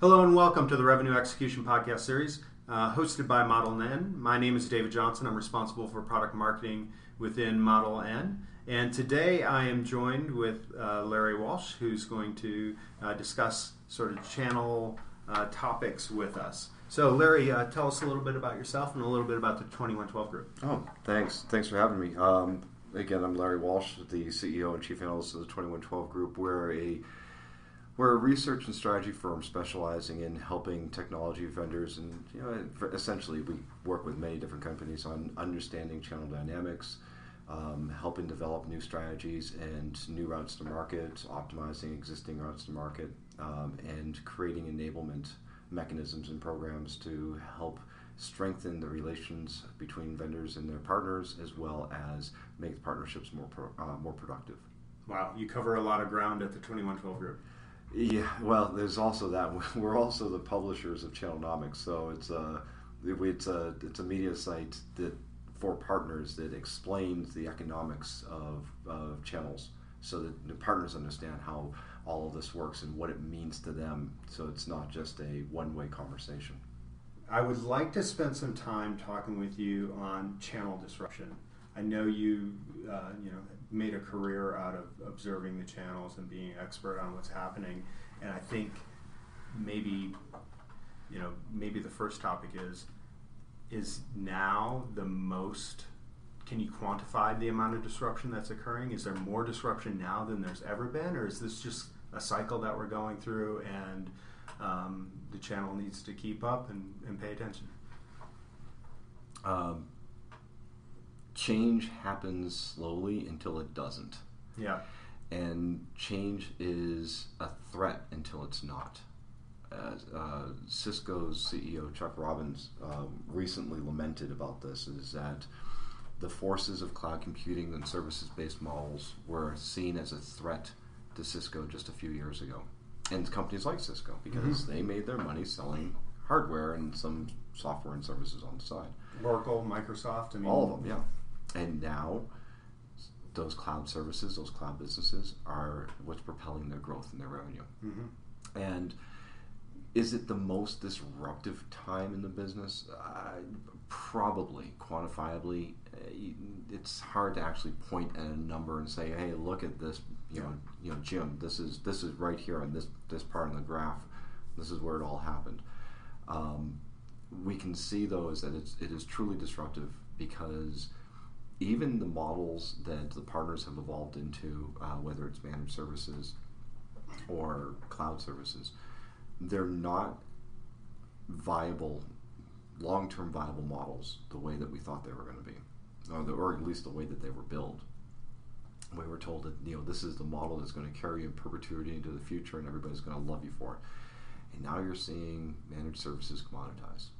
Hello and welcome to the Revenue Execution Podcast Series, uh, hosted by Model N. My name is David Johnson. I'm responsible for product marketing within Model N. And today I am joined with uh, Larry Walsh, who's going to uh, discuss sort of channel uh, topics with us. So, Larry, uh, tell us a little bit about yourself and a little bit about the 2112 Group. Oh, thanks. Thanks for having me. Um, again, I'm Larry Walsh, the CEO and Chief Analyst of the 2112 Group. We're a we're a research and strategy firm specializing in helping technology vendors, and you know, essentially we work with many different companies on understanding channel dynamics, um, helping develop new strategies and new routes to market, optimizing existing routes to market, um, and creating enablement mechanisms and programs to help strengthen the relations between vendors and their partners, as well as make partnerships more pro, uh, more productive. Wow, you cover a lot of ground at the 2112 Group. Yeah, well, there's also that. We're also the publishers of Channelnomics, so it's a it's a it's a media site that for partners that explains the economics of, of channels, so that the partners understand how all of this works and what it means to them. So it's not just a one way conversation. I would like to spend some time talking with you on channel disruption. I know you, uh, you know, made a career out of observing the channels and being expert on what's happening. And I think maybe, you know, maybe the first topic is is now the most. Can you quantify the amount of disruption that's occurring? Is there more disruption now than there's ever been, or is this just a cycle that we're going through and um, the channel needs to keep up and, and pay attention? Um, change happens slowly until it doesn't. Yeah. And change is a threat until it's not. As, uh, Cisco's CEO Chuck Robbins uh, recently lamented about this is that the forces of cloud computing and services based models were seen as a threat to Cisco just a few years ago. And companies like Cisco, because mm-hmm. they made their money selling hardware and some software and services on the side. Oracle, Microsoft, I mean, all of them, yeah. And now, those cloud services, those cloud businesses, are what's propelling their growth and their revenue. Mm-hmm. And is it the most disruptive time in the business? Uh, probably, quantifiably. Uh, it's hard to actually point at a number and say, "Hey, look at this." You know, you know, Jim. This is this is right here on this this part of the graph. This is where it all happened. Um, we can see though is that it's, it is truly disruptive because even the models that the partners have evolved into, uh, whether it's managed services or cloud services, they're not viable, long term viable models the way that we thought they were going to be, or, the, or, at least the way that they were built. We were told that you know this is the model that's going to carry you in perpetuity into the future, and everybody's going to love you for it. And now you're seeing managed services commoditized.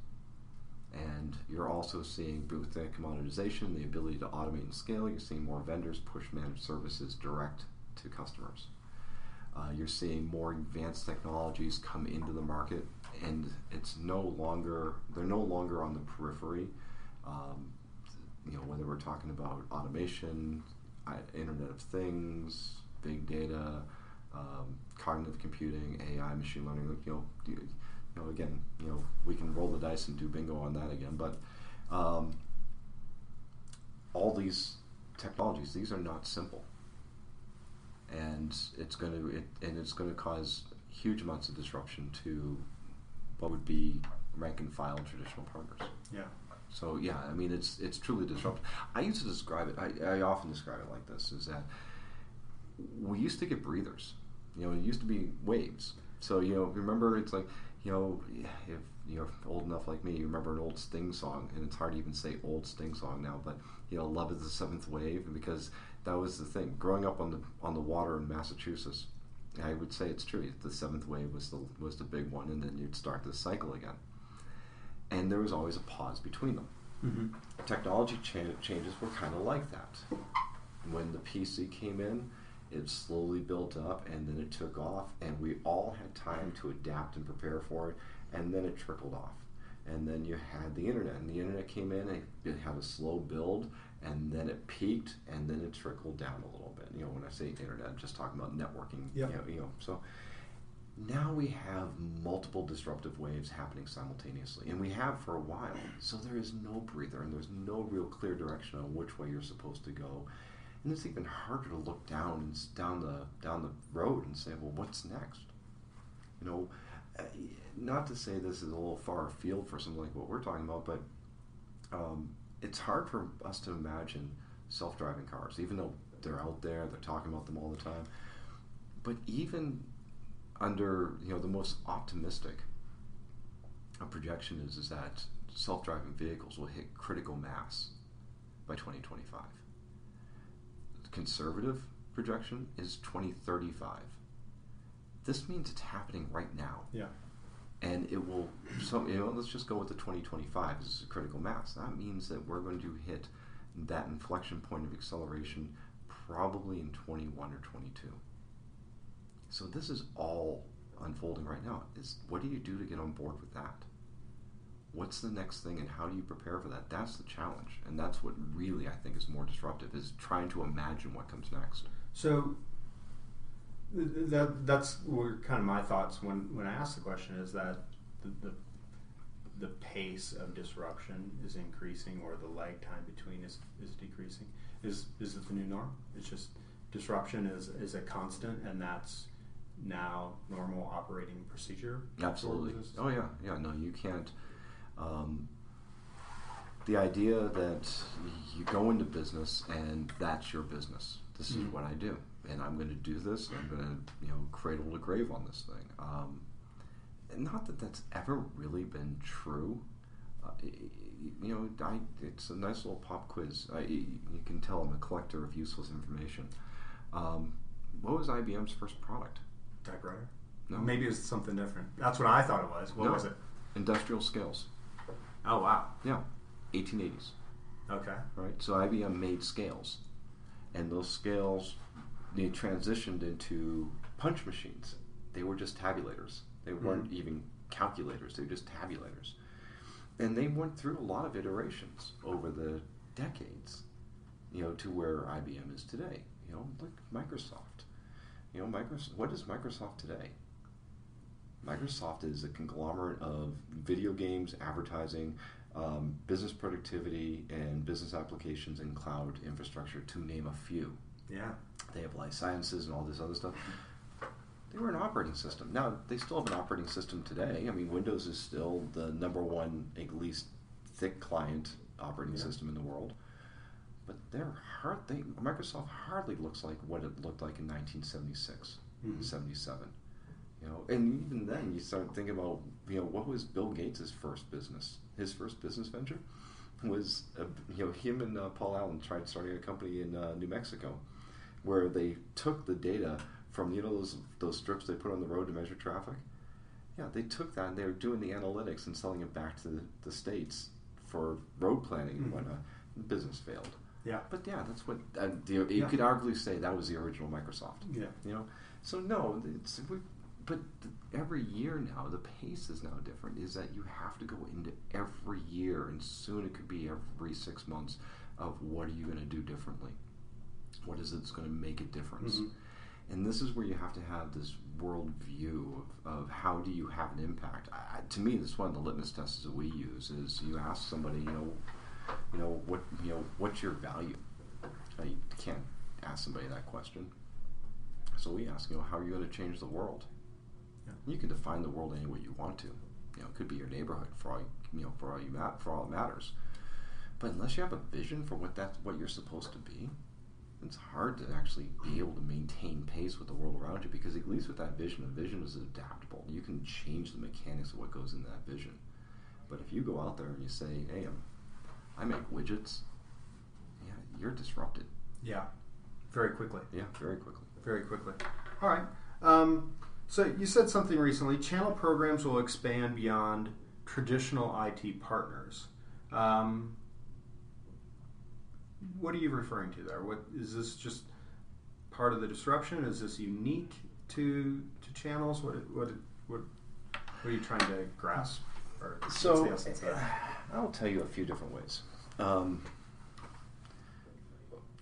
And you're also seeing with that commoditization, the ability to automate and scale, you're seeing more vendors push managed services direct to customers. Uh, you're seeing more advanced technologies come into the market, and it's no longer they're no longer on the periphery. Um, you know, whether we're talking about automation, Internet of Things, big data, um, cognitive computing, AI, machine learning. You know, you know, again, you know, we can roll the dice and do bingo on that again. But um, all these technologies, these are not simple, and it's going to it, and it's going to cause huge amounts of disruption to what would be rank and file traditional partners. Yeah. So yeah, I mean it's it's truly disruptive. I used to describe it. I, I often describe it like this: is that we used to get breathers. You know, it used to be waves. So you know, remember it's like you know, if you're old enough like me, you remember an old Sting song, and it's hard to even say old Sting song now, but you know, "Love is the Seventh Wave," because that was the thing. Growing up on the on the water in Massachusetts, I would say it's true. The seventh wave was the was the big one, and then you'd start the cycle again. And there was always a pause between them. Mm-hmm. Technology cha- changes were kind of like that. When the PC came in, it slowly built up and then it took off and we all had time to adapt and prepare for it and then it trickled off and then you had the internet and the internet came in and it had a slow build and then it peaked and then it trickled down a little bit you know when i say internet I'm just talking about networking yep. you, know, you know so now we have multiple disruptive waves happening simultaneously, and we have for a while. So there is no breather, and there's no real clear direction on which way you're supposed to go. And it's even harder to look down and down the down the road and say, well, what's next? You know, uh, not to say this is a little far afield for something like what we're talking about, but um, it's hard for us to imagine self-driving cars, even though they're out there, they're talking about them all the time. But even under you know the most optimistic projection is is that self-driving vehicles will hit critical mass by 2025. Conservative projection is 2035. This means it's happening right now. Yeah. And it will so you know let's just go with the 2025 as a critical mass. That means that we're going to hit that inflection point of acceleration probably in 21 or 22. So this is all unfolding right now. Is what do you do to get on board with that? What's the next thing, and how do you prepare for that? That's the challenge, and that's what really I think is more disruptive is trying to imagine what comes next. So that that's were kind of my thoughts when when I asked the question is that the, the the pace of disruption is increasing or the lag time between is, is decreasing is is it the new norm it's just disruption is is a constant and that's now normal operating procedure? Absolutely. Oh yeah, yeah. No, you can't. Um, the idea that you go into business and that's your business. This mm-hmm. is what I do, and I'm going to do this. I'm going to you know cradle to grave on this thing. Um, and not that that's ever really been true. Uh, you know, I, it's a nice little pop quiz. I, you can tell I'm a collector of useless information. Um, what was IBM's first product? typewriter? No. Maybe it was something different. That's what I thought it was. What no. was it? Industrial scales. Oh wow. Yeah, 1880s. Okay. Right. So IBM made scales, and those scales they transitioned into punch machines. They were just tabulators. They weren't mm-hmm. even calculators. They were just tabulators, and they went through a lot of iterations over the decades. You know, to where IBM is today. You know, like Microsoft you know, Microsoft. What is Microsoft today? Microsoft is a conglomerate of video games, advertising, um, business productivity, and business applications and cloud infrastructure, to name a few. Yeah. They have life sciences and all this other stuff. They were an operating system. Now, they still have an operating system today. I mean, Windows is still the number one, at least thick client operating yeah. system in the world but they're hard. They, Microsoft hardly looks like what it looked like in 1976, mm-hmm. 77. You know, and even then, you start thinking about you know what was Bill Gates' first business? His first business venture was uh, you know him and uh, Paul Allen tried starting a company in uh, New Mexico, where they took the data from you know those those strips they put on the road to measure traffic. Yeah, they took that and they were doing the analytics and selling it back to the, the states for road planning mm-hmm. and whatnot. Business failed. Yeah. But yeah, that's what uh, you, you yeah. could arguably say that was the original Microsoft. Yeah. You know, so no, it's we, but every year now the pace is now different. Is that you have to go into every year, and soon it could be every six months of what are you going to do differently? What is it that's going to make a difference? Mm-hmm. And this is where you have to have this world view of, of how do you have an impact. I, to me, this is one of the litmus tests that we use. Is you ask somebody, you know you know what you know what's your value uh, you can't ask somebody that question so we ask you know how are you going to change the world yeah. you can define the world any way you want to you know it could be your neighborhood for all you know for all you mat- for all it matters but unless you have a vision for what that's what you're supposed to be it's hard to actually be able to maintain pace with the world around you because at least with that vision, a vision is adaptable. You can change the mechanics of what goes in that vision. But if you go out there and you say, "Hey, I'm I make widgets. Yeah, you're disrupted. Yeah, very quickly. Yeah, very quickly. Very quickly. All right. Um, so you said something recently. Channel programs will expand beyond traditional IT partners. Um, what are you referring to there? What is this just part of the disruption? Is this unique to to channels? What what what, what are you trying to grasp? Or so I'll tell you a few different ways. Um,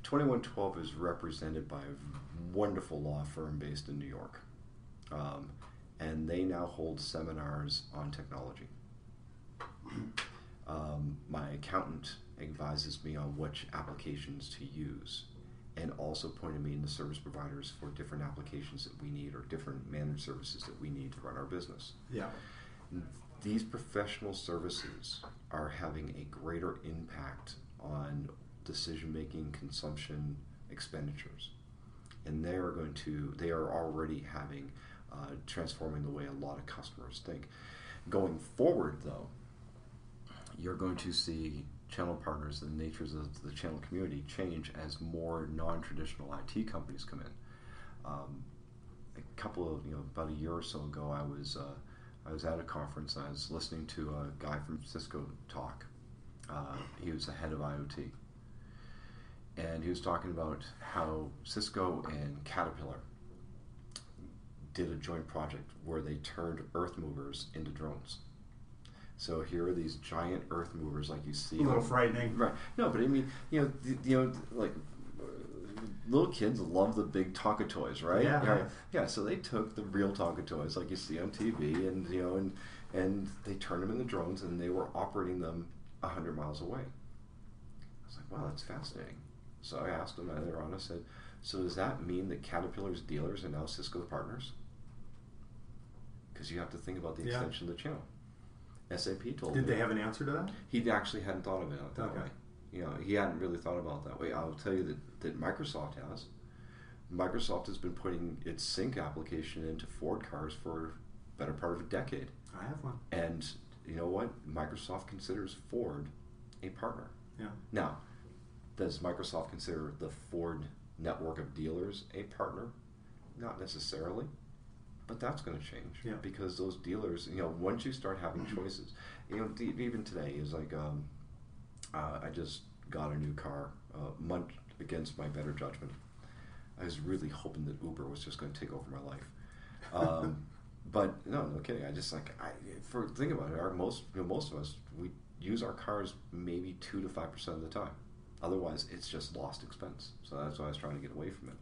2112 is represented by a wonderful law firm based in New York. Um, and they now hold seminars on technology. Um, my accountant advises me on which applications to use and also pointed me into service providers for different applications that we need or different managed services that we need to run our business. Yeah. These professional services are having a greater impact on decision making, consumption, expenditures. And they are going to, they are already having, uh, transforming the way a lot of customers think. Going forward, though, you're going to see channel partners and the natures of the channel community change as more non-traditional IT companies come in. Um, a couple of you know about a year or so ago, I was uh, I was at a conference. and I was listening to a guy from Cisco talk. Uh, he was the head of IoT, and he was talking about how Cisco and Caterpillar did a joint project where they turned earth movers into drones. So here are these giant earth movers, like you see. A little frightening, right? No, but I mean, you know, th- you know, like little kids love the big Tonka toys, right? Yeah. yeah. Yeah. So they took the real Tonka toys, like you see on TV, and you know, and and they turned them into drones, and they were operating them hundred miles away. I was like, wow, that's fascinating. So I asked them later on. I said, so does that mean that Caterpillar's dealers are now Cisco partners? Because you have to think about the Yeah. extension of the channel. SAP told me. Did they have an answer to that? He actually hadn't thought of it that Okay. way. You know, he hadn't really thought about it that way. I'll tell you that, that Microsoft has. Microsoft has been putting its sync application into Ford cars for better part of a decade. I have one. And you know what? Microsoft considers Ford a partner. Yeah. Now, does Microsoft consider the Ford network of dealers a partner? Not necessarily, but that's going to change Yeah. because those dealers, you know, once you start having choices, you know, even today is like, um, uh, I just got a new car, uh, month against my better judgment. I was really hoping that Uber was just going to take over my life. Um, but no, no kidding. I just like I for think about it. Our most you know, most of us we use our cars maybe two to five percent of the time. Otherwise, it's just lost expense. So that's why I was trying to get away from it.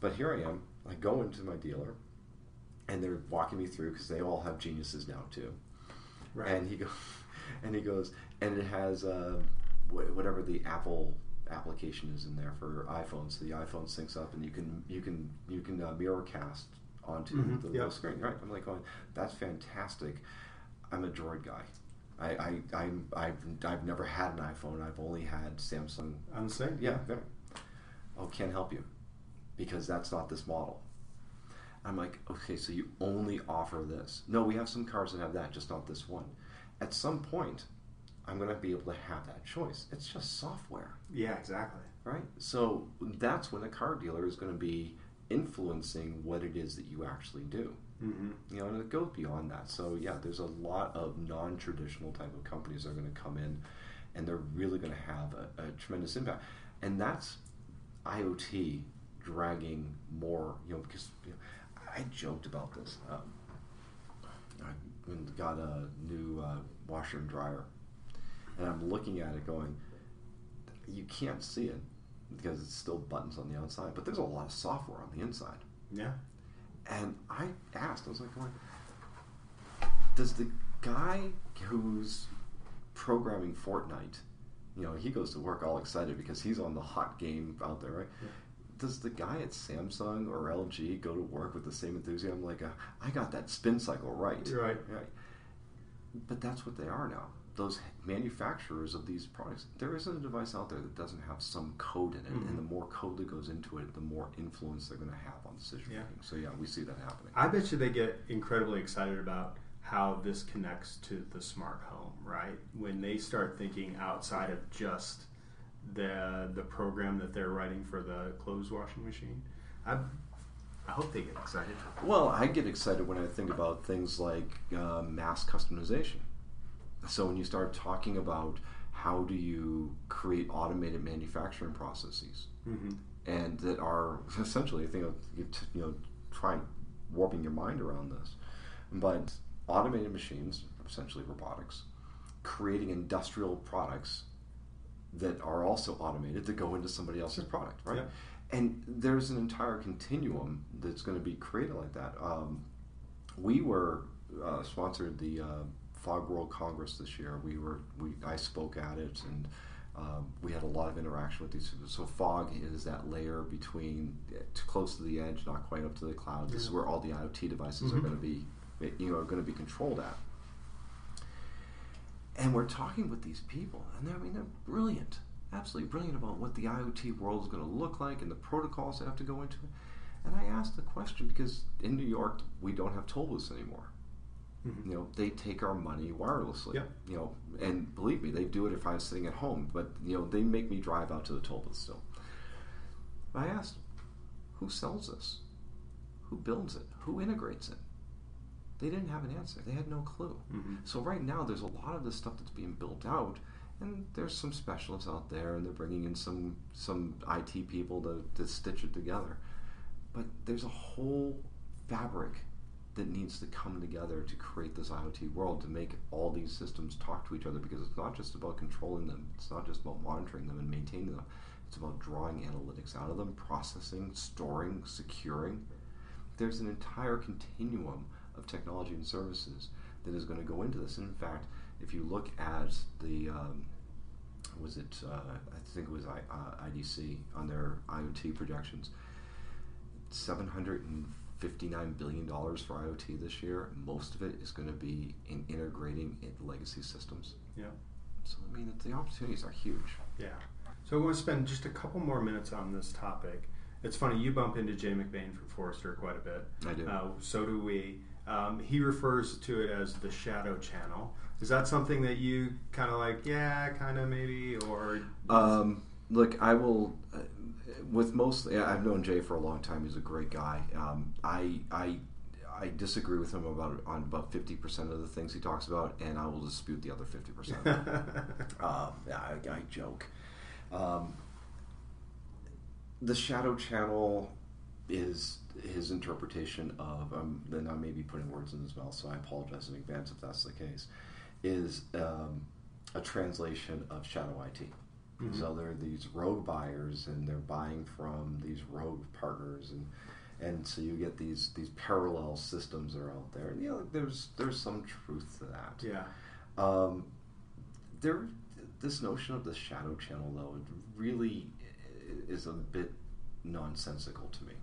But here I am. I go into my dealer, and they're walking me through because they all have geniuses now too. Right. And he goes, and he goes, and it has uh, whatever the Apple application is in there for iPhone. So the iPhone syncs up, and you can you can you can uh, mirror cast onto Mhm, the, yep. the screen. Right? I'm like going, that's fantastic. I'm a Droid guy. I, I I'm, I've I've never had an iPhone. I've only had Samsung. I'm the same. Yeah. Very. Oh, can't help you because that's not this model. I'm like, okay, so you only offer this. No, we have some cars that have that, just not this one. At some point, I'm going to be able to have that choice. It's just software, Yeah, exactly. right? So that's when a car dealer is going to be influencing what it is that you actually do. Mm-hmm. You know, and it goes beyond that. So yeah, there's a lot of non-traditional type of companies that are going to come in, and they're really going to have a, a tremendous impact. And that's IoT dragging more. You know, because you know, I joked about this. Um, I got a new uh, washer and dryer, and I'm looking at it going, you can't see it because it's still buttons on the outside, but there's a lot of software on the inside. Yeah. And I asked, I was like, going, does the guy who's programming Fortnite, you know, he goes to work all excited because he's on the hot game out there, right? Yeah. Does the guy at Samsung or LG go to work with the same enthusiasm? Like, uh, I got that spin cycle right. Right. Right. But that's what they are now. Those manufacturers of these products, there isn't a device out there that doesn't have some code in it, Mhm. and the more code that goes into it, the more influence they're going to have on decision Yeah. making. So yeah, we see that happening. I bet you they get incredibly excited about how this connects to the smart home, right? When they start thinking outside of just the the program that they're writing for the clothes washing machine. I I hope they get excited. Well, I get excited when I think about things like uh, mass customization. So when you start talking about how do you create automated manufacturing processes, Mm-hmm. and that are essentially, I think, you know, try warping your mind around this, but automated machines, essentially robotics, creating industrial products that are also automated to go into somebody else's product, right? Yeah. And there's an entire continuum that's going to be created like that. Um, we were uh, sponsored the uh, Fog World Congress this year. We were we I spoke at it and. Um, we had a lot of interaction with these. people. So fog is that layer between close to the edge, not quite up to the cloud. This is where all the IoT devices mm-hmm. are going to be, you know, are going to be controlled at. And we're talking with these people, and they're, I mean, they're brilliant, absolutely brilliant about what the IoT world is going to look like and the protocols that have to go into it. And I asked the question because in New York we don't have toll booths anymore. Mm-hmm. You know, they take our money wirelessly. Yep. You know, and believe me, they do it if I was sitting at home. But you know, they make me drive out to the toll booth still. I asked, who sells this? Who builds it? Who integrates it? They didn't have an answer. They had no clue. Mm-hmm. So right now, there's a lot of this stuff that's being built out, and there's some specialists out there, and they're bringing in some some IT people to, to stitch it together. But there's a whole fabric that needs to come together to create this IoT world to make all these systems talk to each other because it's not just about controlling them, it's not just about monitoring them and maintaining them, it's about drawing analytics out of them, processing, storing, securing. There's an entire continuum of technology and services that is going to go into this. And in fact, if you look at the um, was it uh, I think it was I, uh, IDC on their IoT projections, seven hundred and $59 billion for IoT this year. Most of it is going to be in integrating legacy systems. Yeah. So, I mean, the opportunities are huge. Yeah. So, I want to spend just a couple more minutes on this topic. It's funny, you bump into Jay McBain from Forrester quite a bit. I do. Uh, so do we. Um, he refers to it as the shadow channel. Is that something that you kind of like, yeah, kind of maybe, or? Um, look, I will. Uh, with most, I've known Jay for a long time. He's a great guy. Um, I, I, I disagree with him about on about fifty percent of the things he talks about, and I will dispute the other fifty percent. uh, I, I joke. Um, the shadow channel is his interpretation of, um, and I may be putting words in his mouth, so I apologize in advance if that's the case, is um, a translation of shadow IT. Mm-hmm. So there are these rogue buyers, and they're buying from these rogue partners, and and so you get these these parallel systems that are out there. And you know, there's there's some truth to that. Yeah. Um, there, this notion of the shadow channel, though, it really is a bit nonsensical to me.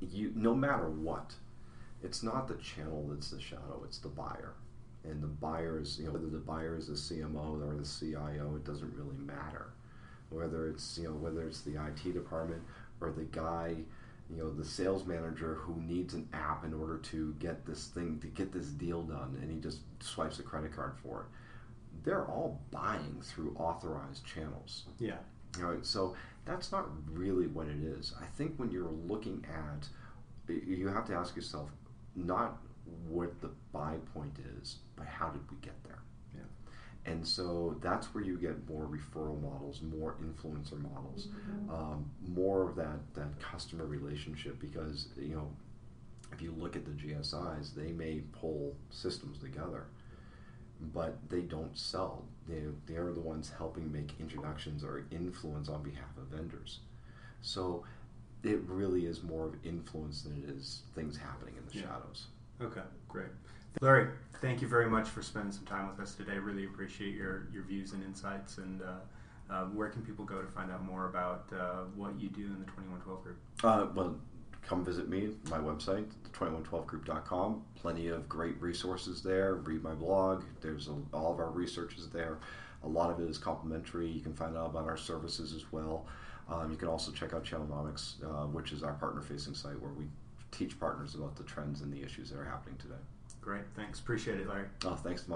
You, no matter what, it's not the channel that's the shadow; it's the buyer and the buyers, you know, whether the buyer is the CMO or the CIO, it doesn't really matter. Whether it's you know whether it's the IT department or the guy, you know, the sales manager who needs an app in order to get this thing to get this deal done, and he just swipes a credit card for it. They're all buying through authorized channels. Yeah. All right. So that's not really what it is. I think when you're looking at, you have to ask yourself, not what the buy point is, but how did we get there? Yeah. And so that's where you get more referral models, more influencer models, mm-hmm. um, more of that, that customer relationship. Because, you know, if you look at the GSIs, they may pull systems together, but they don't sell. They, they're the ones helping make introductions or influence on behalf of vendors. So it really is more of influence than it is things happening in the yeah. shadows. Okay, great. Larry, thank you very much for spending some time with us today. Really appreciate your, your views and insights. And uh, uh, where can people go to find out more about uh, what you do in the 2112 group? Uh, well, come visit me, my website, the2112group.com. Plenty of great resources there. Read my blog. There's a, all of our research is there. A lot of it is complimentary. You can find out about our services as well. Um, you can also check out Channelnomics, uh, which is our partner-facing site where we teach partners about the trends and the issues that are happening today. Great. Thanks. Appreciate it, Larry. Oh, thanks.